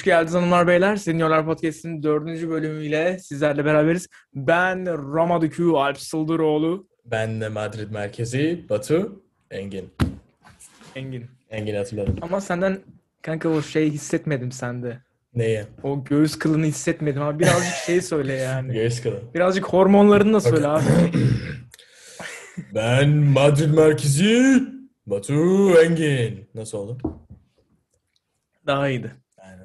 Hoş geldiniz hanımlar beyler. Seniorlar Podcast'in dördüncü bölümüyle sizlerle beraberiz. Ben Roma Dükü Alp Sıldıroğlu. Ben de Madrid merkezi Batu Engin. Engin. Engin hatırladım. Ama senden kanka o şey hissetmedim sende. Neye? O göğüs kılını hissetmedim abi. Birazcık şey söyle yani. Göğüs kılı. Birazcık hormonlarını da söyle abi. Ben Madrid merkezi Batu Engin. Nasıl oldu? Daha iyiydi.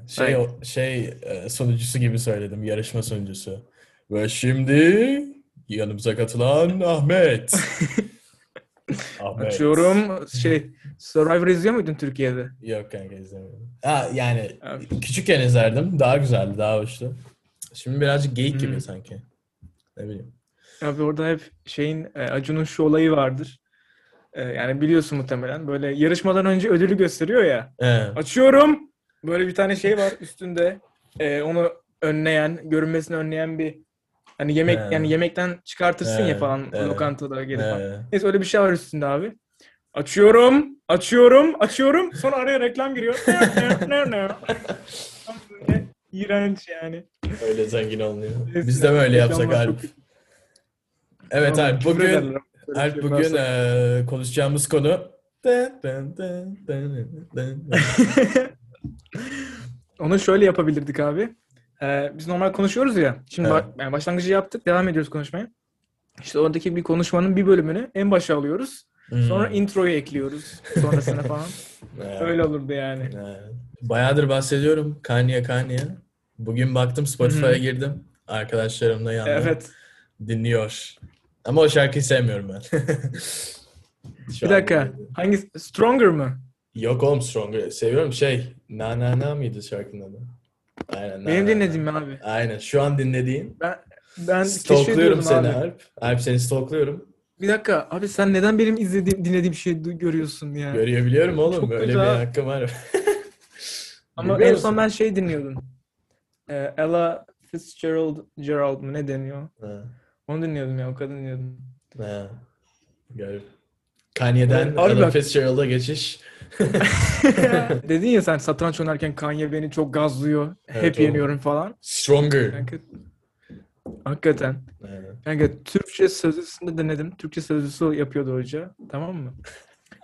Şey, Aynen. şey e, sunucusu gibi söyledim. Yarışma sunucusu. Ve şimdi yanımıza katılan Ahmet. Ahmet. Açıyorum. Şey Survivor izliyor muydun Türkiye'de? Yok kanka izlemiyorum. Ha, yani Abi. küçükken izlerdim. Daha güzeldi, daha hoştu. Şimdi birazcık geyik gibi Hmm. sanki. Ne bileyim. Abi orada hep şeyin e, Acun'un şu olayı vardır. E, yani biliyorsun muhtemelen. Böyle yarışmadan önce ödülü gösteriyor ya. He. Açıyorum. Böyle bir tane şey var üstünde. Ee, onu önleyen, görünmesini önleyen bir hani yemek He. yani yemekten çıkartırsın ya He, falan evet. lokantada falan. He. Neyse öyle bir şey var üstünde abi. Açıyorum, açıyorum, açıyorum. Sonra araya reklam giriyor. Ne, ne, ne, İğrenç yani. Öyle zengin olmuyor. Biz de böyle yapsak Alp. Evet Vallahi Alp bugün Alp şey bugün eee, konuşacağımız konu Onu şöyle yapabilirdik abi. Ee, biz normal konuşuyoruz ya. Şimdi Evet. bak, yani başlangıcı yaptık. Devam ediyoruz konuşmaya. İşte oradaki bir konuşmanın bir bölümünü en başa alıyoruz. Sonra Hmm. introyu ekliyoruz sonrasına falan. Evet. Öyle olurdu yani. Evet. Bayağıdır bahsediyorum Kanye Kanye. Bugün baktım Spotify'a girdim. Arkadaşlarımla yandım. Evet. Dinliyor. Ama o şarkıyı sevmiyorum ben. Bir dakika. an- Hangisi? Stronger mı? Yok oğlum Stronger. Seviyorum şey. Na na na mıydı şarkının adı? Aynen. na, Benim na, na. dinlediğim abi. Aynen. Şu an dinlediğin. Ben ben Stalkluyorum seni abi. Alp. Alp seni stalkluyorum. Bir dakika. Abi sen neden benim izlediğim, dinlediğim şeyi görüyorsun ya? Görebiliyorum oğlum. Çok Böyle kötü bir ha. hakkım var. Ama en son ben şey dinliyordum. Ee, Ella Fitzgerald Gerald mı ne deniyor? Ha, Onu dinliyordum ya. O kadın dinliyordum. ha. Garip. Kanye'den Ella Fitzgerald'a geçiş. Dedin ya sen satranç oynarken Kanye beni çok gazlıyor. Evet, Hep oğlum. yeniyorum falan. Stronger. Kanka, hakikaten. Aynen. Kanka Türkçe sözlüsünde denedim. Türkçe sözlüsü yapıyordu hoca. Tamam mı?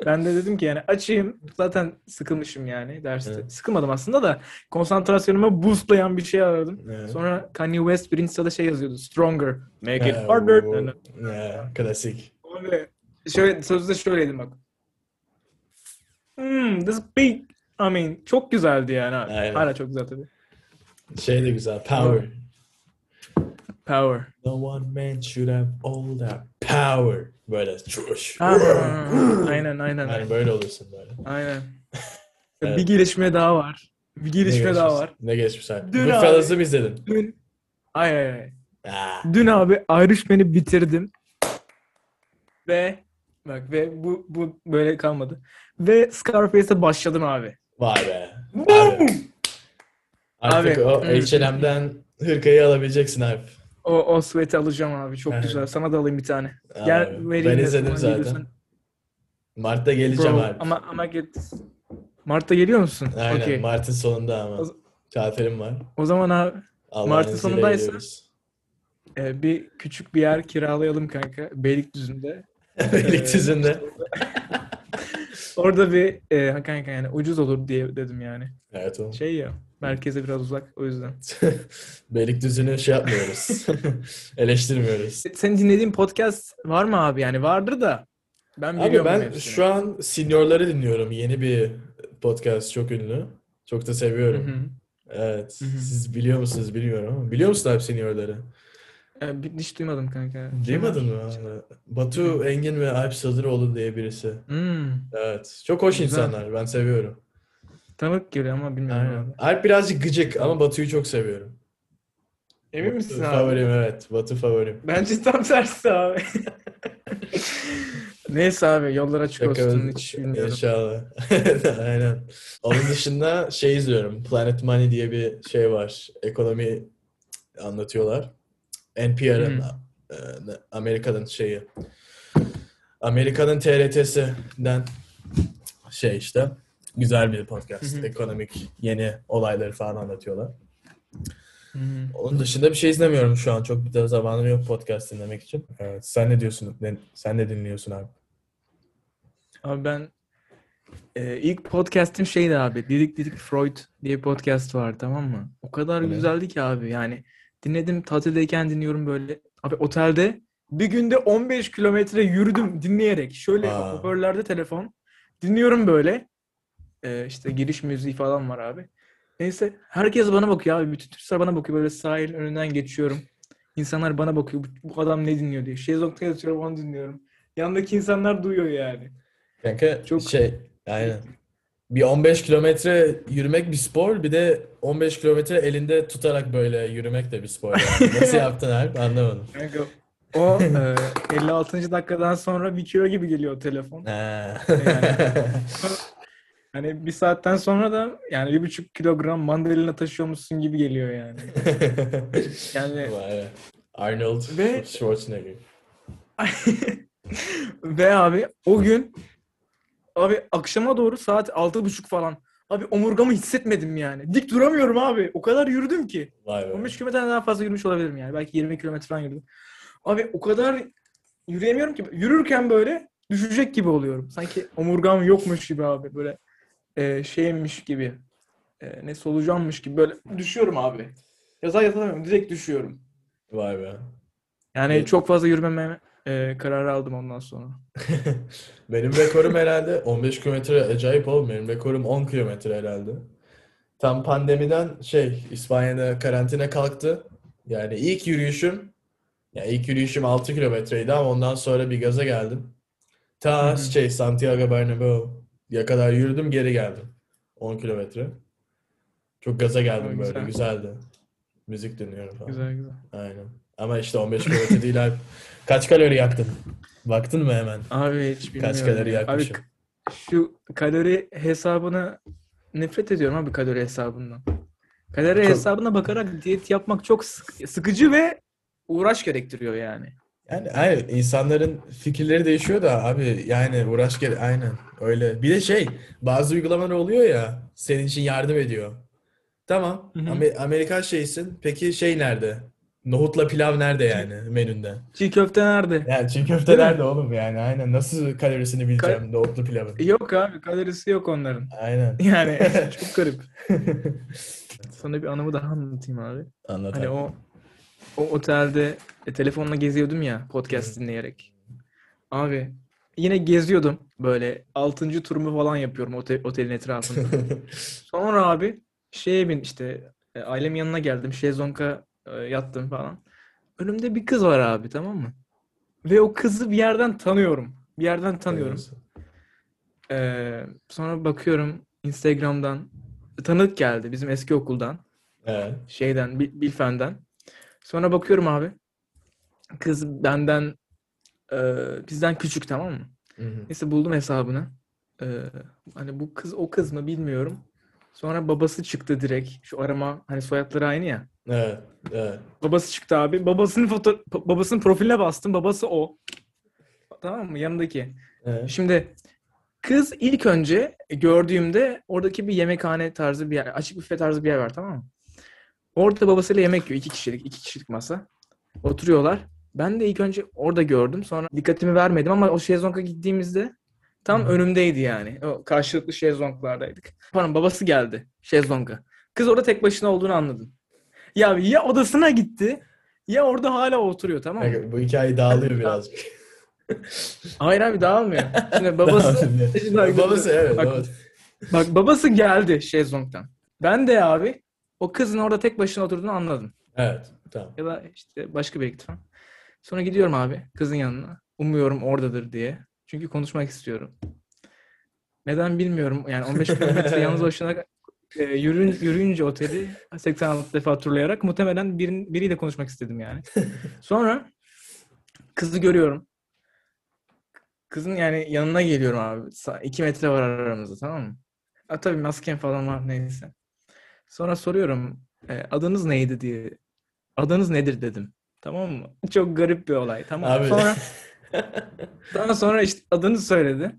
Ben de dedim ki yani açayım. Zaten sıkılmışım yani derste. Evet. Sıkılmadım aslında da konsantrasyonumu boostlayan bir şey aradım. Evet. Sonra Kanye West bir Insta'da şey yazıyordu. Stronger. Make it Ha, harder. o- Yani ha, Klasik. öyle. Şöyle, sözde şöyleydim bak. Hmm, this beat. I mean, çok güzeldi yani abi. Aynen. Hala çok güzel tabii. Şey de güzel. Power. Power. No one man should have all that power. Böyle çuş. Ha, aynen aynen. Yani böyle olursun böyle. Aynen. Evet. Bir gelişme daha var. Bir gelişme daha var. Ne geçmiş abi? Dün Goodfellas'ı mı izledin? Dün ay ay ay. Aa, Dün abi Irishman'i bitirdim. Ve bak ve bu bu böyle kalmadı. Ve Scarface'e başladım abi. vay be. Abi. Artık Abi. o. H&M'den hırkayı alabileceksin abi. O o sweat'i alacağım abi. Çok Evet. güzel. Sana da alayım bir tane. Abi, Gel vereyim ben izledim zaten. geliyorsan. Mart'ta geleceğim Bro, abi. ama ama git. Mart'ta geliyor musun? Aynen. Okey. Mart'ın sonunda ama. O- Tatilim var. O zaman abi Mart'ın sonundaysa- e, bir küçük bir yer kiralayalım kanka. Beylikdüzü'nde. Beylikdüzü'nde. Orada bir e, kanka yani ucuz olur diye dedim yani. Evet oğlum. Şey ya merkeze biraz uzak o yüzden. Beylikdüzü'nü şey yapmıyoruz. Eleştirmiyoruz. Senin dinlediğin podcast var mı abi? Yani vardır da ben Abi ben hepsini. şu an seniorları dinliyorum. Yeni bir podcast çok ünlü. Çok da seviyorum. hı. Evet. Hı hı. Siz biliyor musunuz bilmiyorum ama. Biliyor musun abi seniorları? E, bir- hiç duymadım kanka. Duymadın mı? Batu Engin ve Alp Sadıroğlu diye birisi. Hmm, Evet. Çok hoş Güzel. insanlar. Ben seviyorum. tanık geliyor ama bilmiyorum Aynen. abi. Alp birazcık gıcık ama Batu'yu çok seviyorum. Emin Batu misin abi? Favorim evet. Batu favorim. Bence tam tersi abi. Neyse abi yollar açık olsun hiç bilmiyorum. İnşallah. Aynen. Onun dışında şey izliyorum. Planet Money diye bir şey var. Ekonomi anlatıyorlar. NPR'ın e, Amerika'nın şeyi. Amerika'nın TRT'sinden şey işte Güzel bir podcast. Ekonomik yeni olayları falan anlatıyorlar. Onun dışında bir şey izlemiyorum şu an. Çok bir de zamanım yok podcast dinlemek için. Evet, sen ne diyorsun? Ne, sen ne dinliyorsun abi? Abi ben e, ilk podcast'im şeydi abi. Didik Didik Freud diye podcast var tamam mı? O kadar ne? güzeldi ki abi yani. Dinledim tatildeyken dinliyorum böyle. Abi otelde bir günde 15 kilometre yürüdüm dinleyerek. Şöyle Aa. hoparlörlerde telefon. Dinliyorum böyle. E, işte giriş müziği falan var abi. Neyse herkes bana bakıyor abi. Bütün turistler bana bakıyor. Böyle sahil önünden geçiyorum. İnsanlar bana bakıyor. Bu, bu adam ne dinliyor diye. Şezlong'da yatıyorum onu dinliyorum. Yanındaki insanlar duyuyor yani. Kanka Çok- şey aynen. Bir 15 kilometre yürümek bir spor. Bir de 15 kilometre elinde tutarak böyle yürümek de bir spor. Yani. Nasıl yaptın Alp? Anlamadım. Kanka, o e, 56. dakikadan sonra bir kilo gibi geliyor telefon. Ha. Hani bir saatten sonra da yani bir buçuk kilogram mandalina taşıyormuşsun gibi geliyor yani. Yani Vay. Arnold Ve- Schwarzenegger. ve abi o gün abi akşama doğru saat altı buçuk falan. Abi omurgamı hissetmedim yani. Dik duramıyorum abi. O kadar yürüdüm ki. Vay be. 15 kilometreden daha fazla yürümüş olabilirim yani. Belki 20 kilometre falan yürüdüm. Abi o kadar yürüyemiyorum ki. Yürürken böyle düşecek gibi oluyorum. Sanki omurgam yokmuş gibi abi. Böyle e, şeymiş gibi. E, ne solucanmış gibi. Böyle düşüyorum abi. Yaza yatamıyorum. Direkt düşüyorum. Vay be. Yani Evet. çok fazla yürümeme e, kararı aldım ondan sonra. Benim rekorum herhalde 15 kilometre acayip oğlum. Benim rekorum 10 kilometre herhalde. Tam pandemiden şey İspanya'da karantina kalktı. Yani ilk yürüyüşüm ya ilk yürüyüşüm 6 kilometreydi ama ondan sonra bir gaza geldim. Ta Hı hı. şey Santiago Bernabéu'ya kadar yürüdüm geri geldim. 10 kilometre. Çok gaza geldim Aa, böyle güzel. güzeldi. Müzik dinliyorum falan. Güzel güzel. Aynen. Ama işte 15 kilometre değil abi. Kaç kalori yaktın? Baktın mı hemen? Abi hiç bilmiyorum. Kaç kalori ya. Abi yakmışım? şu kalori hesabına nefret ediyorum abi kalori hesabından. Kalori Çok- hesabına bakarak diyet yapmak çok sık- sıkıcı ve uğraş gerektiriyor yani. Yani aynen insanların fikirleri değişiyor da abi yani uğraş gere aynen öyle. Bir de şey bazı uygulamalar oluyor ya senin için yardım ediyor. Tamam Hı hı. Amer- Amerikan şeysin peki şey nerede? Nohutla pilav nerede yani menünde? Çiğ köfte nerede? Yani çiğ köfte Değil mi? nerede oğlum yani aynen nasıl kalorisini bileceğim nohutlu pilavın. Yok abi kalorisi yok onların. Aynen. Yani çok garip. Sana bir anımı daha anlatayım abi. Anlat Hani abi. o o otelde e, telefonla geziyordum ya podcast dinleyerek. Abi yine geziyordum böyle 6. turumu falan yapıyorum otel, otelin etrafında. Sonra abi şeye bin işte e, ailemin yanına geldim. Şezlong'a yattım falan. Önümde bir kız var abi tamam mı? Ve o kızı bir yerden tanıyorum. Bir yerden tanıyorum. Ee, sonra bakıyorum Instagram'dan tanıdık geldi bizim eski okuldan. Evet. Şeyden, Bil- Bilfen'den. Sonra bakıyorum abi. Kız benden e, bizden küçük tamam mı? Hı hı. Neyse buldum hesabını. Ee, hani bu kız o kız mı bilmiyorum. Sonra babası çıktı direkt. Şu arama hani soyadları aynı ya. Evet. Evet. Babası çıktı abi. Babasının foto babasının profiline bastım. Babası o. Tamam mı? Yanındaki. Evet. Şimdi kız ilk önce gördüğümde oradaki bir yemekhane tarzı bir yer, açık büfe tarzı bir yer var tamam mı? Orada babasıyla yemek yiyor. iki kişilik, iki kişilik masa. Oturuyorlar. Ben de ilk önce orada gördüm. Sonra dikkatimi vermedim ama o şezlonga gittiğimizde tam hı. önümdeydi yani. O karşılıklı şezlonglardaydık. Pardon babası geldi şezlonga. Kız orada tek başına olduğunu anladım. Ya ya odasına gitti ya orada hala oturuyor tamam mı? Bu hikaye dağılıyor birazcık. Hayır abi dağılmıyor. Şimdi babası Dağılıyor. babası evet. Bak- babası. Bak babası geldi şezlongdan. Ben de abi o kızın orada tek başına oturduğunu anladım. Evet. Tamam. Ya da işte başka bir ekip falan. Sonra gidiyorum abi kızın yanına. Umuyorum oradadır diye. Çünkü konuşmak istiyorum. Neden bilmiyorum. Yani 15 kilometre yalnız başına e, yürün, yürüyünce oteli 86 defa turlayarak muhtemelen birin, biriyle konuşmak istedim yani. Sonra kızı görüyorum. Kızın yani yanına geliyorum abi. 2 metre var aramızda tamam mı? Ha, tabii maskem falan var neyse. Sonra soruyorum e, adınız neydi diye. Adınız nedir dedim. Tamam mı? Çok garip bir olay. Tamam. Abi. Sonra daha sonra işte adını söyledi.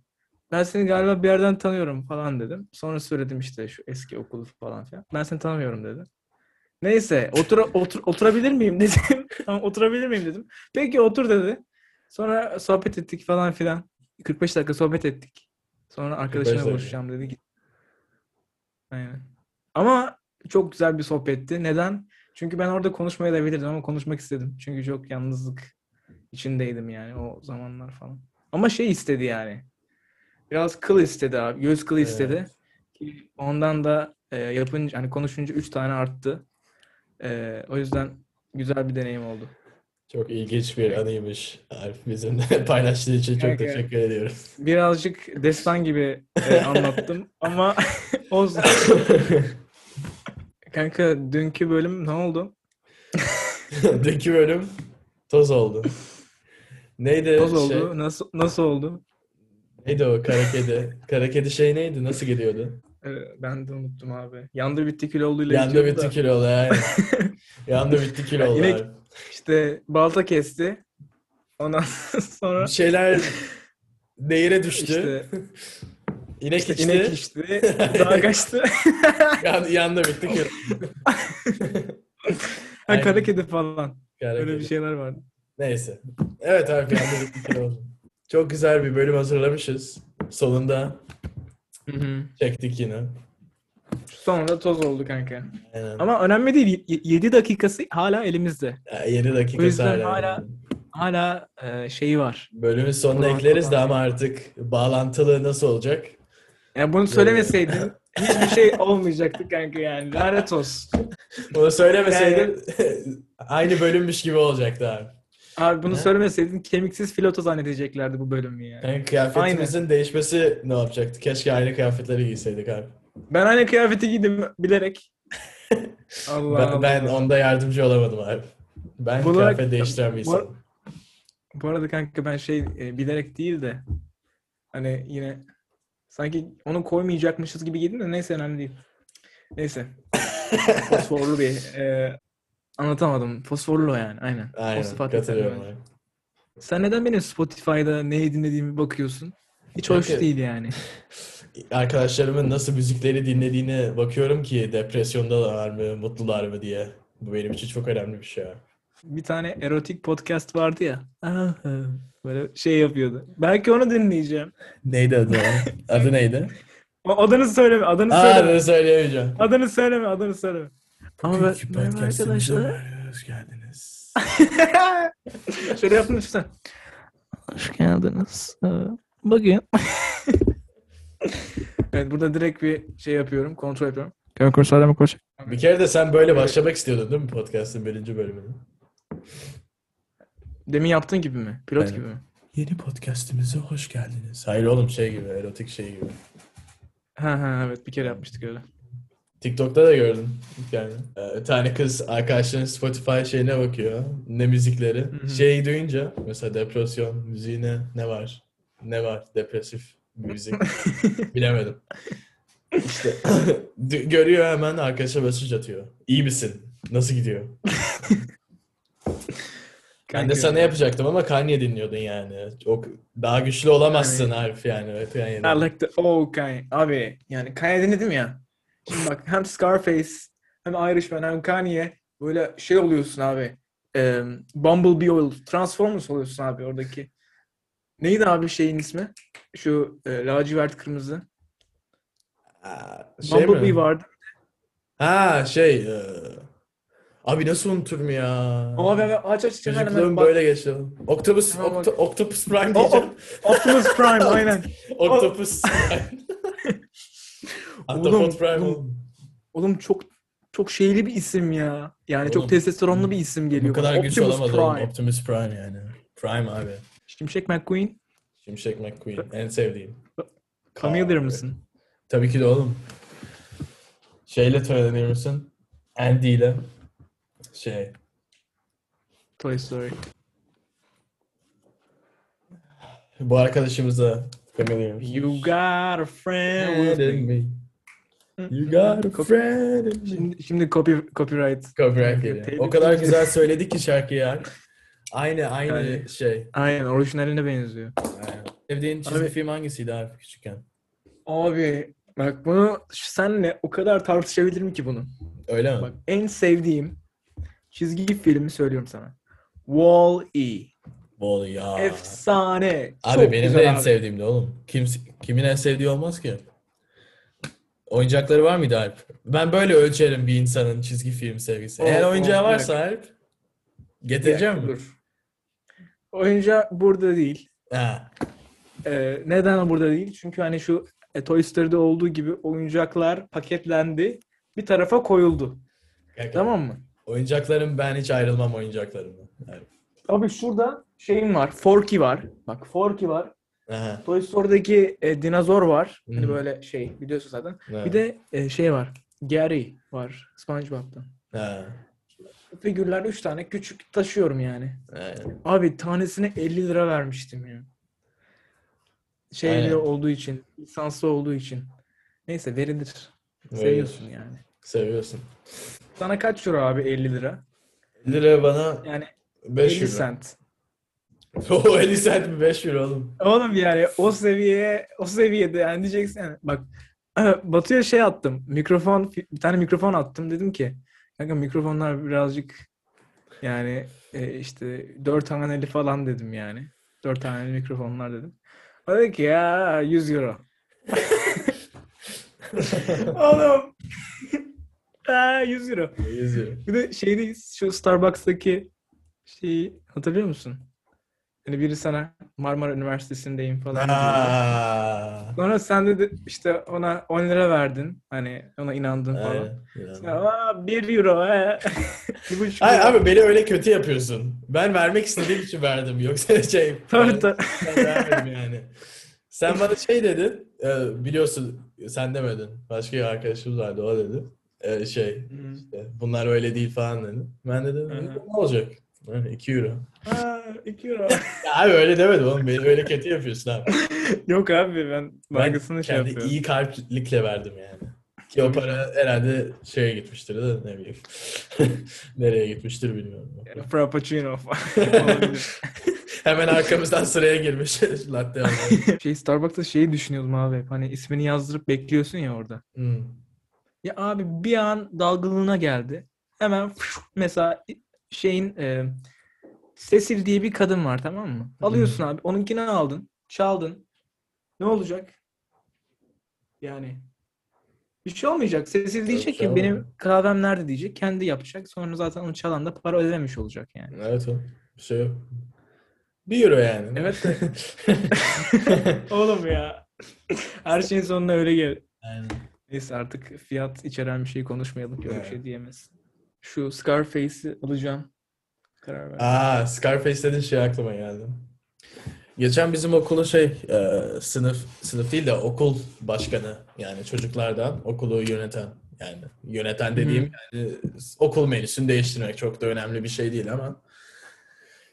Ben seni galiba bir yerden tanıyorum falan dedim. Sonra söyledim işte şu eski okulu falan filan. Ben seni tanımıyorum dedi. Neyse otur, otur oturabilir miyim dedim. tamam oturabilir miyim dedim. Peki otur dedi. Sonra sohbet ettik falan filan. 45 dakika sohbet ettik. Sonra arkadaşına buluşacağım dedi. Git. Aynen. Ama çok güzel bir sohbetti. Neden? Çünkü ben orada konuşmaya da bilirdim ama konuşmak istedim. Çünkü çok yalnızlık içindeydim yani o zamanlar falan. Ama şey istedi yani. Biraz kıl istedi abi. Göz kılı istedi. Evet. Ki ondan da e, yapınca hani konuşunca 3 tane arttı. E, o yüzden güzel bir deneyim oldu. Çok ilginç bir anıymış. Arif bizimle paylaştığı için çok Kanka. teşekkür ediyoruz. Birazcık destan gibi e, anlattım ama olsun. Kanka dünkü bölüm ne oldu? Dünkü bölüm toz oldu. Neydi Toz şey? oldu. Nasıl nasıl oldu? Neydi o kara kedi? Kara kedi şey neydi? Nasıl gidiyordu? E, ben de unuttum abi. Yandı bitti olduğuyla Yandı gidiyordu bitti da. kilo oldu. aynen. Yandı bitti kilo oldu. Yine-. İşte balta kesti. Ondan sonra Bir şeyler nehire düştü. işte, İnek işte içti. inek içti. Dağa kaçtı. Yan, yandı bitti kilo. ha, kara kedi falan. Kara Öyle bir kedi. şeyler vardı. Neyse. Evet abi yandı bitti kilo oldu. Çok güzel bir bölüm hazırlamışız. Sonunda Hı hı. çektik yine. Sonra toz oldu kanka. Aynen. Ama önemli değil. 7 dakikası hala elimizde. Ya, 7 dakika O yüzden hala. hala- Hala e, şeyi var. Bölümün sonuna Ulan ekleriz de ama artık bağlantılı nasıl olacak? Yani bunu söylemeseydin hiçbir şey olmayacaktı kanka yani. Lanet olsun. Bunu söylemeseydin aynı bölümmüş gibi olacaktı abi. Abi bunu Ha? söylemeseydin kemiksiz filoto zannedeceklerdi bu bölümü yani. Yani kıyafetimizin değişmesi ne yapacaktı? Keşke aynı kıyafetleri giyseydik abi. Ben aynı kıyafeti giydim bilerek. Allah Ben, Allah. ben onda yardımcı olamadım abi. Ben Bunu- kıyafet değiştiren bir Bu- insanım. Bu arada kanka ben şey e, bilerek değil de hani yine sanki onu koymayacakmışız gibi giydim de neyse önemli değil. Neyse. Fosforlu bir e, anlatamadım. Fosforlu yani aynen. Aynen katılıyorum. Sen neden benim Spotify'da neyi dinlediğimi bakıyorsun? Hiç hoş Kanka- değil yani. Arkadaşlarımın nasıl müzikleri dinlediğine bakıyorum ki depresyondalar mı, mutlular mı diye. Bu benim için çok önemli bir şey. Bir tane erotik podcast vardı ya. Böyle şey yapıyordu. Belki onu dinleyeceğim. Neydi adı? adı neydi? Adını söyleme, adını Aa, söyleme. adını söyleyemeyeceğim. Adını söyleme, adını söyleme. Ama ben, merhaba arkadaşlar. hoş geldiniz. Şöyle yaptın lütfen. Hoş geldiniz. Ee, Bugün. evet burada direkt bir şey yapıyorum. Kontrol yapıyorum. Kontrol söyleme koş. Bir kere de sen böyle başlamak istiyordun değil mi podcast'ın birinci bölümünü? Demin yaptığın gibi mi? Pilot Aynen. gibi mi? Yeni podcast'imize hoş geldiniz. Hayır oğlum şey gibi, erotik şey gibi. Ha ha evet bir kere yapmıştık öyle. TikTok'ta da gördüm yani. Ee, Bir tane kız arkadaşların Spotify şeyine bakıyor. Ne müzikleri. hı. Şeyi duyunca mesela depresyon müziğine ne var? Ne var? Depresif müzik. Bilemedim. İşte görüyor hemen arkadaşa mesaj atıyor. İyi misin? Nasıl gidiyor? Ben de sana yapacaktım ama Kanye dinliyordun yani. O daha güçlü olamazsın Arif yani. Evet, Kanye'den. I like the oh Kanye. Abi yani Kanye dinledim ya. Şimdi bak hem Scarface hem Irishman hem Kanye böyle şey oluyorsun abi. Eee Bumblebee ol, Transformers oluyorsun abi oradaki. Neydi abi şeyin ismi? Şu e, lacivert kırmızı. Aa, şey Bumblebee mi? vardı. Ha şey. e, Abi nasıl unuturum ya? Abi abi aç aç hemen hemen Çocukluğum bak. böyle geçti. Octopus. Octo- Octopus Prime O- diyeceğim. Optimus Prime aynen. Octopus Prime. Oğlum, Octopus Prime. oğlum. Oğlum çok çok şeyli bir isim ya. Yani Oğlum, çok testosteronlu bir isim geliyor. Bu kadar güç Optimus olamaz oğlum. Prime. Optimus Prime yani. Prime abi. Şimşek McQueen. Şimşek McQueen. En sevdiğim. Abi. mısın? Tabii ki de oğlum. Şeyle tanınıyor musun? Andy ile. Şey. Toy Story. Bu arkadaşımız da? You got a friend with me. You got a friend. Şimdi, şimdi copy, copyright. Copyright geliyor. Telif O kadar güzel söyledik ki şarkıyı ya. Aynı aynı Yani- şey. Aynen orijinaline benziyor. Aynen. sevdiğin çizgi Abi- film hangisiydi abi küçükken? Abi bak bunu senle o kadar tartışabilirim ki bunu. Öyle mi? Bak en sevdiğim çizgi filmi söylüyorum sana. Wall-E. Bol ya. Efsane. Abi Çok benim de en abi. sevdiğim de oğlum. Kim, kimin en sevdiği olmaz ki? Oyuncakları var mıydı Alp? Ben böyle ölçerim bir insanın çizgi film sevgisi. O- Eğer o- oyuncağı varsa Alp getireceğim mi? Dur. Oyuncak burada değil. Ha. Ee, neden burada değil? Çünkü hani şu e, Toy Story'de olduğu gibi oyuncaklar paketlendi. Bir tarafa koyuldu. Kanka, Tamam mı? Oyuncaklarım ben hiç ayrılmam oyuncaklarımdan. Alp. Abi şurada şeyim var. Forky var. Bak Forky var. Aha. Toy Story'deki e, dinozor var. Hani böyle şey biliyorsun zaten. Ha. Bir de e, şey var. Gary var. SpongeBob'tan. Ha. Figürler 3 tane küçük taşıyorum yani. Aynen. Abi tanesine 50 lira vermiştim ya. Şeyli Aynen. olduğu için, lisanslı olduğu için. Neyse verilir. Seviyorsun yani. Seviyorsun. Sana kaç euro abi 50 lira? 50 lira bana Yani 5 50 euro. cent. O 50 cent mi 5 euro oğlum. Oğlum yani o seviyeye, o seviyede yani diyeceksin yani. Bak Batu'ya şey attım. Mikrofon, bir tane mikrofon attım. Dedim ki kanka mikrofonlar birazcık yani e, işte dört haneli falan dedim yani. Dört haneli mikrofonlar dedim. O dedi ki ya 100 euro. Oğlum. Ha, 100 euro. 100 euro. Bir de şeydeyiz şu Starbucks'taki şeyi hatırlıyor musun? Hani biri sana Marmara Üniversitesi'ndeyim falan. diyor. Aa. Sonra sen de, de işte ona 10 lira verdin. Hani ona inandın falan. Aynen. inandım. Aa 1 euro he. Hayır abi beni öyle kötü yapıyorsun. Ben vermek istediğim için verdim. Yoksa şey Tabii, tabii. ben yani. Sen bana şey dedin. e, biliyorsun sen demedin. Başka bir arkadaşımız vardı o dedi. E, şey işte, bunlar öyle değil falan dedi. Ben de dedim ne olacak? Yani 2 euro. Aa 2 euro. Ya abi öyle demedim oğlum. Beni öyle kötü yapıyorsun abi. Yok abi ben Ben baygısını şey kendi yapıyorum. iyi kalplikle verdim yani. Ki o para herhalde şeye gitmiştir de ne bileyim. Nereye gitmiştir bilmiyorum. Frappuccino. Hemen arkamızdan sıraya girmiş latte almaya. şey Starbucks'ta şeyi düşünüyordum abi hep. Hani ismini yazdırıp bekliyorsun ya orada. Hmm. Ya abi bir an dalgınlığına geldi. Hemen mesela şeyin e, Cecil diye bir kadın var tamam mı? Alıyorsun abi. Onunkini aldın. Çaldın. Ne olacak? Yani bir şey olmayacak. Cecil diyecek şey ki benim kahvem nerede diyecek. Kendi yapacak. Sonra zaten onu çalan da para ödememiş olacak yani. Evet o. Bir şey yok. Bir euro yani. Evet. Oğlum ya. Her şeyin sonuna öyle gel. Aynen. Neyse artık fiyat içeren bir şey konuşmayalım öyle bir şey diyemezsin. Şu Scarface'i alacağım. Karar ver. Aa, Scarface dediğin şey aklıma geldi. Geçen bizim okulun şey e, sınıf sınıf değil de okul başkanı yani çocuklardan okulu yöneten yani yöneten dediğim yani okul menüsünü değiştirmek çok da önemli bir şey değil ama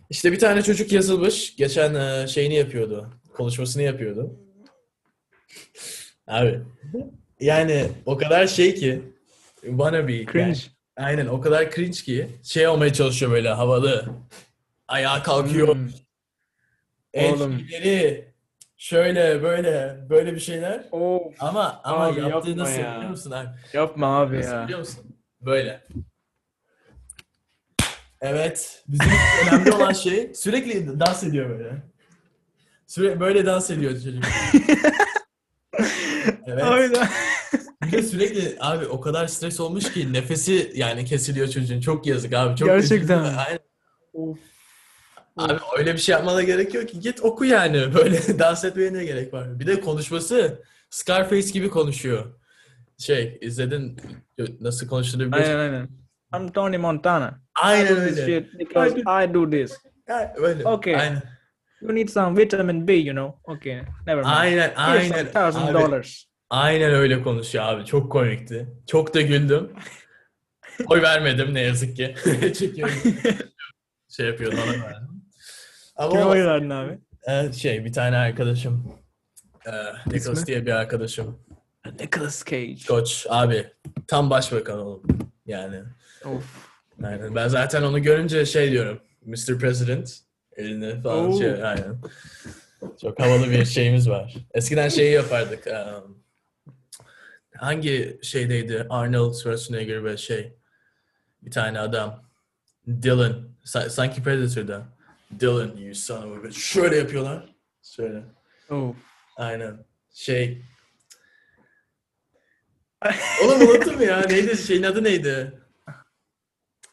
işte bir tane çocuk yazılmış geçen e, şeyini yapıyordu konuşmasını yapıyordu. Abi yani o kadar şey ki wannabe yani. Aynen o kadar cringe ki şey olmaya çalışıyor böyle havalı. Ayağa kalkıyor. Hmm. El Oğlum. fiilleri, şöyle böyle böyle bir şeyler. Of. Ama ama Abi yaptığı yapma nasıl ya. biliyor musun abi? Yapma abi Nasıl ya. biliyor musun? Böyle. Evet. Bizim önemli olan şey sürekli dans ediyor böyle. Sürekli böyle dans ediyor çocuk. Evet. Aynen. Bir de sürekli abi o kadar stres olmuş ki nefesi yani kesiliyor çocuğun. Çok yazık abi. Çok Gerçekten üzüldüm. Aynen. Of. Abi öyle bir şey yapmana gerek yok ki. Git oku yani. Böyle dans etmeye ne gerek var? Bir de konuşması Scarface gibi konuşuyor. Şey izledin nasıl konuştuğunu biliyorsun. Aynen aynen. I'm Tony Montana. I Aynen do this öyle. shit because I do this. Öyle. Okay. Aynen. You need some vitamin B, you know. Okay. Never mind. Aynen Here's aynen. some thousand dollars. Aynen öyle konuşuyor abi. Çok komikti. Çok da güldüm. Oy vermedim ne yazık ki. Çekiyorum. şey yapıyordu ona verdim. Ama Kime oy verdin abi? Evet, şey bir tane arkadaşım. Ee, Nicholas diye bir arkadaşım. Nicolas Cage. Koç abi tam başbakan oğlum. Yani Of. aynen. Ben zaten onu görünce şey diyorum. Mr. President elini falan Oo. şey aynen. Çok havalı bir şeyimiz var. Eskiden şeyi yapardık. um, hangi şeydeydi? Arnold Schwarzenegger ve şey bir tane adam. Dylan. Sa- sanki Predator'da. Dylan you son of a bitch. Şöyle yapıyorlar. Şöyle. Oh. Aynen. Şey. Oğlum unuttum ya. Neydi? Şeyin adı neydi?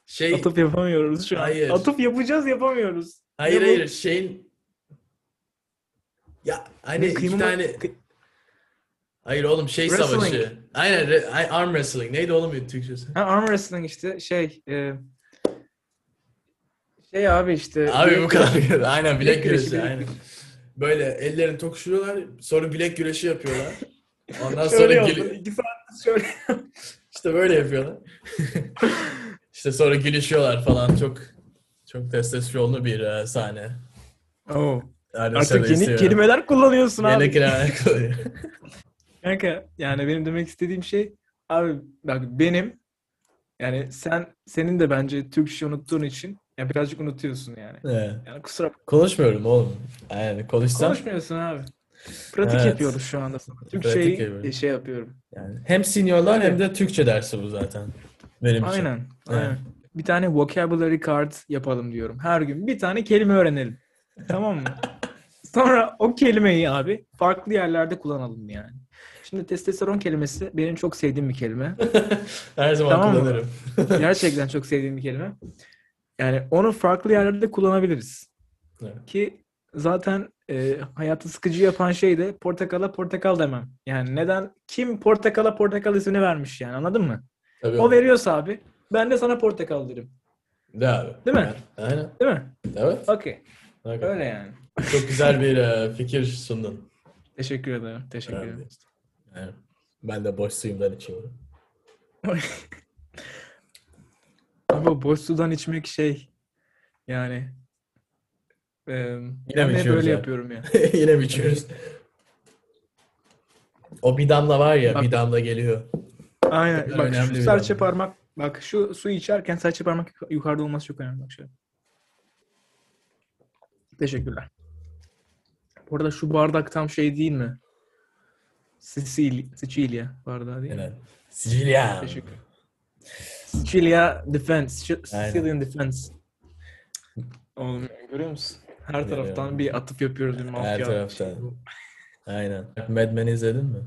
Şey. Atıp yapamıyoruz şu an. Hayır. Atıp yapacağız yapamıyoruz. Hayır bu? hayır. Şeyin. Ya hani iki Kıymama- tane. kı- Hayır oğlum şey Wrestling. savaşı. Aynen re- arm wrestling. Neydi oğlum Türkçesi? Ha, arm wrestling işte şey e, şey abi işte Abi bu kadar. güreşi. Aynen bilek Bilek güreşi, güreşi. Aynen. Böyle ellerini tokuşturuyorlar. Sonra bilek güreşi yapıyorlar. Ondan sonra Şöyle gül-. İki saat şöyle. işte böyle yapıyorlar. işte sonra gülüşüyorlar falan. Çok çok testosteronlu bir e, sahne. Oo. Arnold Artık yeni Schwarzenegger. kelimeler kullanıyorsun abi. Yeni kelimeler kullanıyor. Kanka yani benim demek istediğim şey abi bak benim yani sen senin de bence Türkçe unuttuğun için ya birazcık unutuyorsun yani. Evet. Yani kusura Konuşmuyorum oğlum. Yani konuşsam konuşmuyorsun abi. Pratik Evet. yapıyoruz şu anda. Türkçeyi yapıyoruz. şey yapıyorum. yani hem seniorlar hem de Türkçe dersi bu zaten. Benim için. Aynen. Evet. Aynen. Bir tane vocabulary card yapalım diyorum. Her gün bir tane kelime öğrenelim. Tamam mı? Sonra o kelimeyi abi farklı yerlerde kullanalım yani. Şimdi testosteron kelimesi benim çok sevdiğim bir kelime. Her zaman Tamam kullanırım. Gerçekten çok sevdiğim bir kelime. Yani onu farklı yerlerde kullanabiliriz. Evet. Ki zaten e, hayatı sıkıcı yapan şey de portakala portakal demem. Yani neden? Kim portakala portakal ismini vermiş yani anladın mı? Tabii O oğlum. veriyorsa abi ben de sana portakal derim. De abi. Değil mi? Aynen. Değil mi? Evet. Okey. Okay. Öyle yani. Çok güzel bir e, fikir sundun. Teşekkür ederim. Teşekkür ederim. Yani ben de boş suyumdan içiyorum. Ama boş sudan içmek şey yani e, ben mi içiyoruz böyle abi? yapıyorum ya. Yine mi içiyoruz? O bir damla var ya, Bak- bir damla geliyor. Aynen. Bak önemli şu serçe parmak bak şu suyu içerken serçe parmak yuka- yukarıda olması çok önemli bak şöyle. Teşekkürler. Bu arada şu bardak tam şey değil mi? Sicilya, Sicilya değil mi? Aynen. Sicilya. Teşekkür. Sicilya Defense. Sicilian Defense. Oğlum görüyor musun? Her Görüyorum. taraftan bir atıp yapıyoruz bir mafya. taraftan. şey. Aynen. Mad Men izledin mi?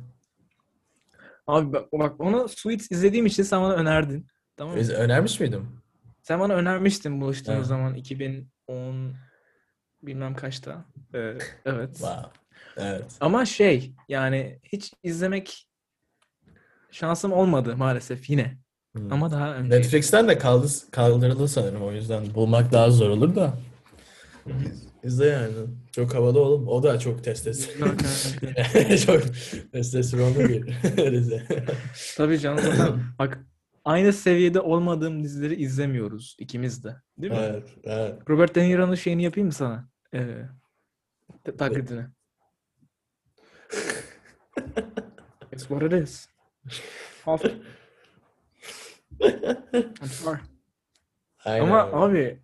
Abi bak, bak onu Suits izlediğim için sen bana önerdin. Tamam mı? Önermiş miydim? Sen bana önermiştin buluştuğumuz Evet. zaman 2010 bilmem kaçta. Ee, evet. Wow. Evet. Ama şey yani hiç izlemek şansım olmadı maalesef yine. Hmm. Ama daha önce. Netflix'ten de kaldı, kaldırıldı sanırım. O yüzden bulmak daha zor olur da. İzle yani. Çok havalı oğlum. O da çok testosteron. çok testosteronlu bir dizi. Tabii canım zaten bak aynı seviyede olmadığım dizileri izlemiyoruz ikimiz de. Değil mi? evet, evet. Robert De Niro'nun şeyini yapayım mı sana? Ee, taklidini. It's what it is. Sorry. Aynen. Ama abi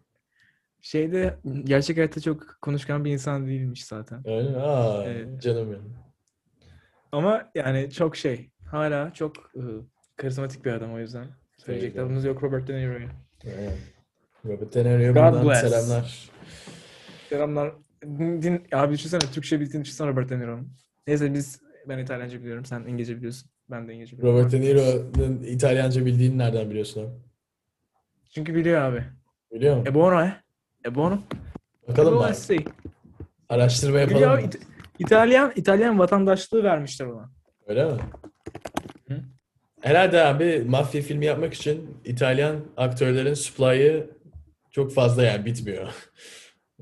şeyde gerçek hayatta çok konuşkan bir insan değilmiş zaten. Öyle mi? Aa, Evet. canım benim. Ama yani çok şey. Hala çok ıı, karizmatik bir adam o yüzden. Söyleyecek Öyle. lafımız yok Robert De Niro'ya. Robert De Niro'ya God buradan bless. selamlar. Selamlar. Din, din- abi düşünsene Türkçe bildiğini düşünsene Robert De Niro'nun. Neyse biz ben İtalyanca biliyorum. Sen İngilizce biliyorsun. Ben de İngilizce biliyorum. Robert De Niro'nun İtalyanca bildiğini nereden biliyorsun abi? Çünkü biliyor abi. Biliyor musun? E buono eh? E buono? Bakalım bak. sì. Araştırma yapalım Biliyor, mı? İt- İtalyan İtalyan vatandaşlığı vermişler ona. Öyle mi? Hı. Herhalde abi mafya filmi yapmak için İtalyan aktörlerin supply'ı çok fazla yani bitmiyor.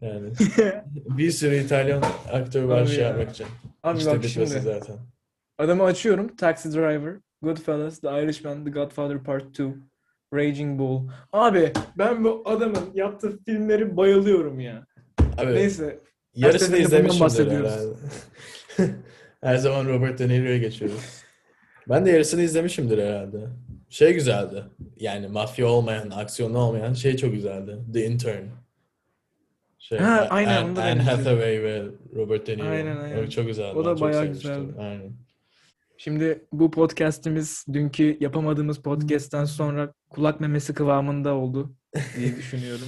Yani bir sürü İtalyan aktör var şey ya. yapmak için. Abi İşte bak şimdi. zaten. Adamı açıyorum. Taxi Driver, Goodfellas, The Irishman, The Godfather Part 2, Raging Bull. Abi ben bu adamın yaptığı filmleri bayılıyorum ya. Abi Neyse. yarısını izlemişimdir herhalde. Her zaman Robert De Niro'ya geçiyoruz. Ben de yarısını izlemişimdir herhalde. Şey güzeldi. Yani mafya olmayan, aksiyonlu olmayan şey çok güzeldi. The Intern. Şey, Ha, aynen, Anne, onu da Anne. Hathaway ve Robert De Niro. Aynen, aynen. O çok güzeldi. O da bayağı güzeldi. Aynen. Şimdi bu podcast'imiz dünkü yapamadığımız podcast'ten sonra kulak memesi kıvamında oldu diye düşünüyorum.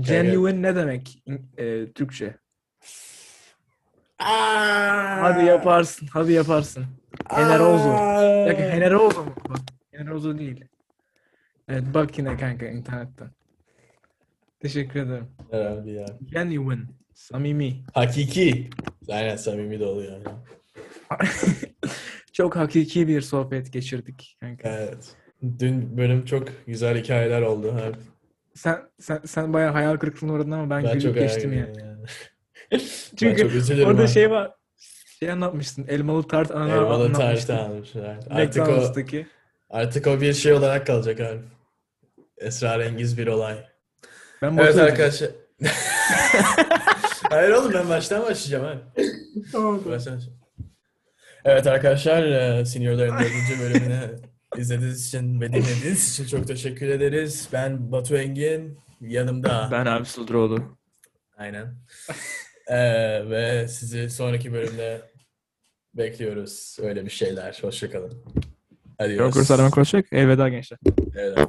Genuine ne demek e, Türkçe? Hadi yaparsın, hadi yaparsın. Generoso. Bir dakika, generoso mu? Bak, generoso değil. Evet, bak yine kanka internetten. Teşekkür ederim. Herhalde ya. Genuine, samimi. Hakiki. Aynen samimi de oluyor. Yani. Çok hakiki bir sohbet geçirdik kanka. Evet. Dün bölüm çok güzel hikayeler oldu. Her, Sen sen sen bayağı hayal kırıklığına uğradın ama ben, ben gülüp geçtim ya. yani. Çünkü ben çok üzülürüm Orada ha. şey var. Şey anlatmıştın. Elmalı tart ana Elmalı tart almışlar. Artık o, artık o bir şey olarak kalacak abi. Esrarengiz bir olay. Ben Evet arkadaşlar. Hayır oğlum ben baştan başlayacağım abi. Tamam. Baştan. Evet arkadaşlar, e, Senior'ların dördüncü bölümünü izlediğiniz için ve dinlediğiniz için çok teşekkür ederiz. Ben Batu Engin, yanımda. Ben abi Sıldıroğlu. Aynen. E, ve sizi sonraki bölümde bekliyoruz. Öyle bir şeyler. Hoşçakalın. Hadi Yok kurtarma koşacak. Elveda gençler. Evet.